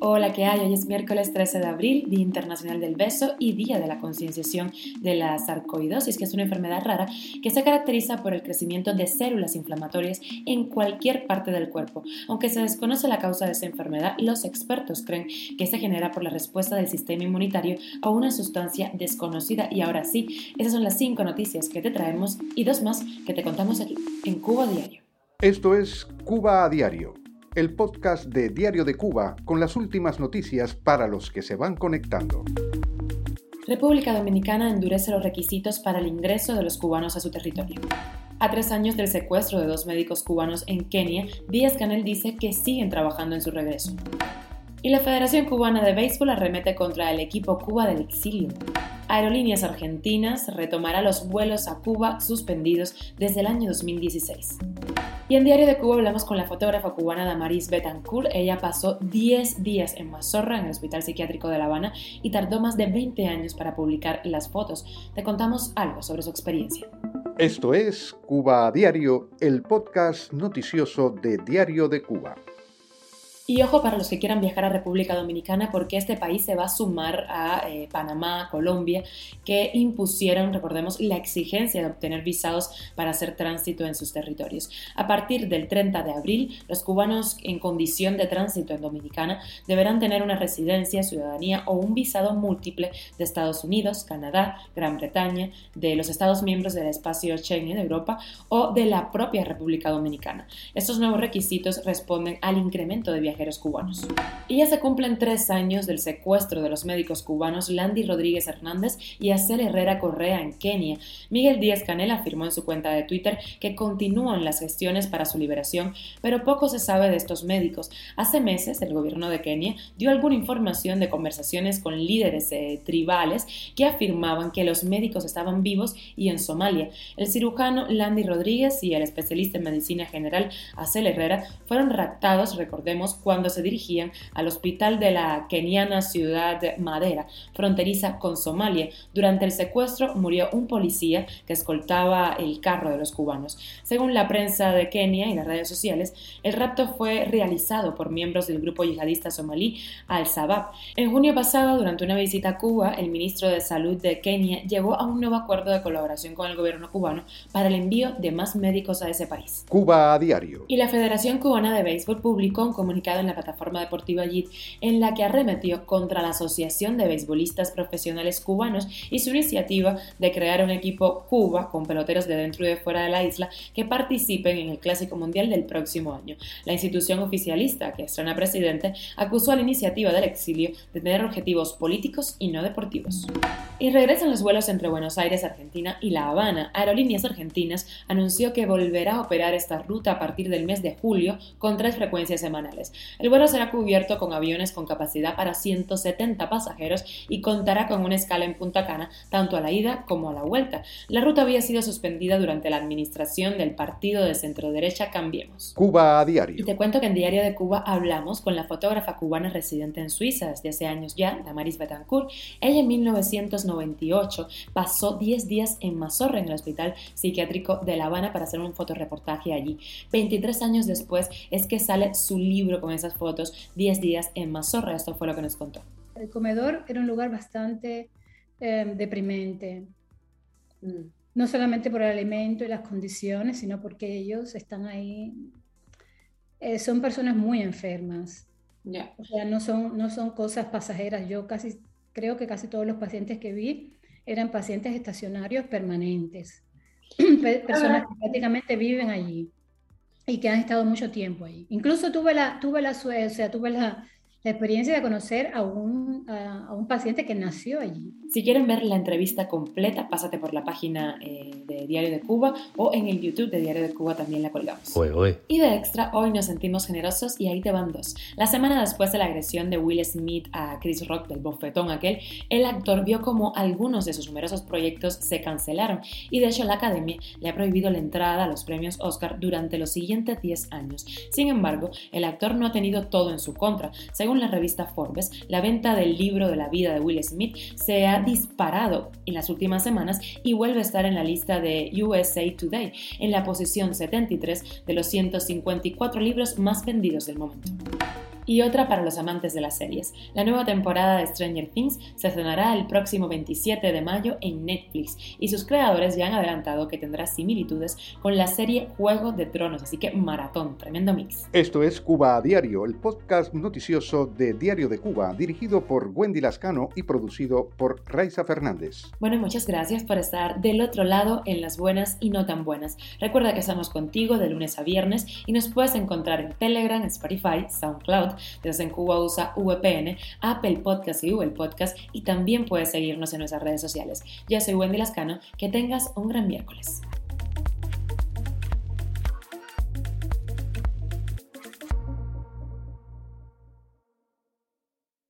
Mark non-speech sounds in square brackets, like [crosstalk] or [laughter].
Hola, ¿qué hay? Hoy es miércoles 13 de abril, Día Internacional del Beso y Día de la Concienciación de la Sarcoidosis, que es una enfermedad rara que se caracteriza por el crecimiento de células inflamatorias en cualquier parte del cuerpo. Aunque se desconoce la causa de esa enfermedad, los expertos creen que se genera por la respuesta del sistema inmunitario a una sustancia desconocida. Y ahora sí, esas son las cinco noticias que te traemos y dos más que te contamos aquí, en Cuba Diario. Esto es Cuba a Diario el podcast de Diario de Cuba con las últimas noticias para los que se van conectando. República Dominicana endurece los requisitos para el ingreso de los cubanos a su territorio. A tres años del secuestro de dos médicos cubanos en Kenia, Díaz Canel dice que siguen trabajando en su regreso. Y la Federación Cubana de Béisbol arremete contra el equipo Cuba del exilio. Aerolíneas Argentinas retomará los vuelos a Cuba suspendidos desde el año 2016. Y en Diario de Cuba hablamos con la fotógrafa cubana Damaris Betancourt. Ella pasó 10 días en Mazorra, en el Hospital Psiquiátrico de La Habana, y tardó más de 20 años para publicar las fotos. Te contamos algo sobre su experiencia. Esto es Cuba Diario, el podcast noticioso de Diario de Cuba. Y ojo para los que quieran viajar a República Dominicana porque este país se va a sumar a eh, Panamá, Colombia, que impusieron, recordemos, la exigencia de obtener visados para hacer tránsito en sus territorios. A partir del 30 de abril, los cubanos en condición de tránsito en Dominicana deberán tener una residencia, ciudadanía o un visado múltiple de Estados Unidos, Canadá, Gran Bretaña, de los Estados miembros del espacio Schengen de Europa o de la propia República Dominicana. Estos nuevos requisitos responden al incremento de viajes cubanos. Y ya se cumplen tres años del secuestro de los médicos cubanos Landy Rodríguez Hernández y Acel Herrera Correa en Kenia. Miguel Díaz Canel afirmó en su cuenta de Twitter que continúan las gestiones para su liberación, pero poco se sabe de estos médicos. Hace meses el gobierno de Kenia dio alguna información de conversaciones con líderes eh, tribales que afirmaban que los médicos estaban vivos y en Somalia. El cirujano Landy Rodríguez y el especialista en medicina general Acel Herrera fueron raptados, recordemos, cuando se dirigían al hospital de la keniana ciudad de Madera, fronteriza con Somalia. Durante el secuestro murió un policía que escoltaba el carro de los cubanos. Según la prensa de Kenia y las redes sociales, el rapto fue realizado por miembros del grupo yihadista somalí Al-Shabaab. En junio pasado, durante una visita a Cuba, el ministro de Salud de Kenia llegó a un nuevo acuerdo de colaboración con el gobierno cubano para el envío de más médicos a ese país. Cuba a diario. Y la Federación Cubana de Béisbol publicó un comunicado en la plataforma deportiva JIT, en la que arremetió contra la Asociación de Beisbolistas Profesionales Cubanos y su iniciativa de crear un equipo Cuba con peloteros de dentro y de fuera de la isla que participen en el Clásico Mundial del próximo año. La institución oficialista, que estrena presidente, acusó a la iniciativa del exilio de tener objetivos políticos y no deportivos. Y regresan los vuelos entre Buenos Aires, Argentina y La Habana. Aerolíneas Argentinas anunció que volverá a operar esta ruta a partir del mes de julio con tres frecuencias semanales. El vuelo será cubierto con aviones con capacidad para 170 pasajeros y contará con una escala en Punta Cana tanto a la ida como a la vuelta. La ruta había sido suspendida durante la administración del partido de centro-derecha Cambiemos. Cuba a diario. Y te cuento que en Diario de Cuba hablamos con la fotógrafa cubana residente en Suiza desde hace años ya, Damaris Betancourt. Ella en 1998 pasó 10 días en Mazorra, en el Hospital Psiquiátrico de La Habana, para hacer un fotoreportaje allí. 23 años después es que sale su libro con esas fotos 10 días en Mazorra. Esto fue lo que nos contó. El comedor era un lugar bastante eh, deprimente. Mm. No solamente por el alimento y las condiciones, sino porque ellos están ahí. Eh, son personas muy enfermas. O sea, no son, no son cosas pasajeras. Yo casi creo que casi todos los pacientes que vi eran pacientes estacionarios permanentes. [clears throat] Personas que prácticamente viven allí y que han estado mucho tiempo ahí. Incluso tuve la, tuve la, o sea, tuve la, la experiencia de conocer a un, a, un, paciente que nació allí. Si quieren ver la entrevista completa, pásate por la página eh, de Diario de Cuba o en el YouTube de Diario de Cuba también la colgamos. Y de extra, hoy nos sentimos generosos y ahí te van dos. La semana después de la agresión de Will Smith a Chris Rock del bofetón aquel, el actor vio como algunos de sus numerosos proyectos se cancelaron y de hecho la academia le ha prohibido la entrada a los premios Oscar durante los siguientes 10 años. Sin embargo, el actor no ha tenido todo en su contra. Según la revista Forbes, la venta del libro de la vida de Will Smith se ha disparado en las últimas semanas y vuelve a estar en la lista de USA Today, en la posición 73 de los 154 libros más vendidos del momento. Y otra para los amantes de las series. La nueva temporada de Stranger Things se estrenará el próximo 27 de mayo en Netflix y sus creadores ya han adelantado que tendrá similitudes con la serie Juego de Tronos, así que maratón, tremendo mix. Esto es Cuba a Diario, el podcast noticioso de Diario de Cuba, dirigido por Wendy Lascano y producido por Raiza Fernández. Bueno, muchas gracias por estar del otro lado en las buenas y no tan buenas. Recuerda que estamos contigo de lunes a viernes y nos puedes encontrar en Telegram, Spotify, Desde en Cuba usa VPN, Apple Podcast y Google Podcast y también puedes seguirnos en nuestras redes sociales. Yo soy Wendy Lascano, que tengas un gran miércoles.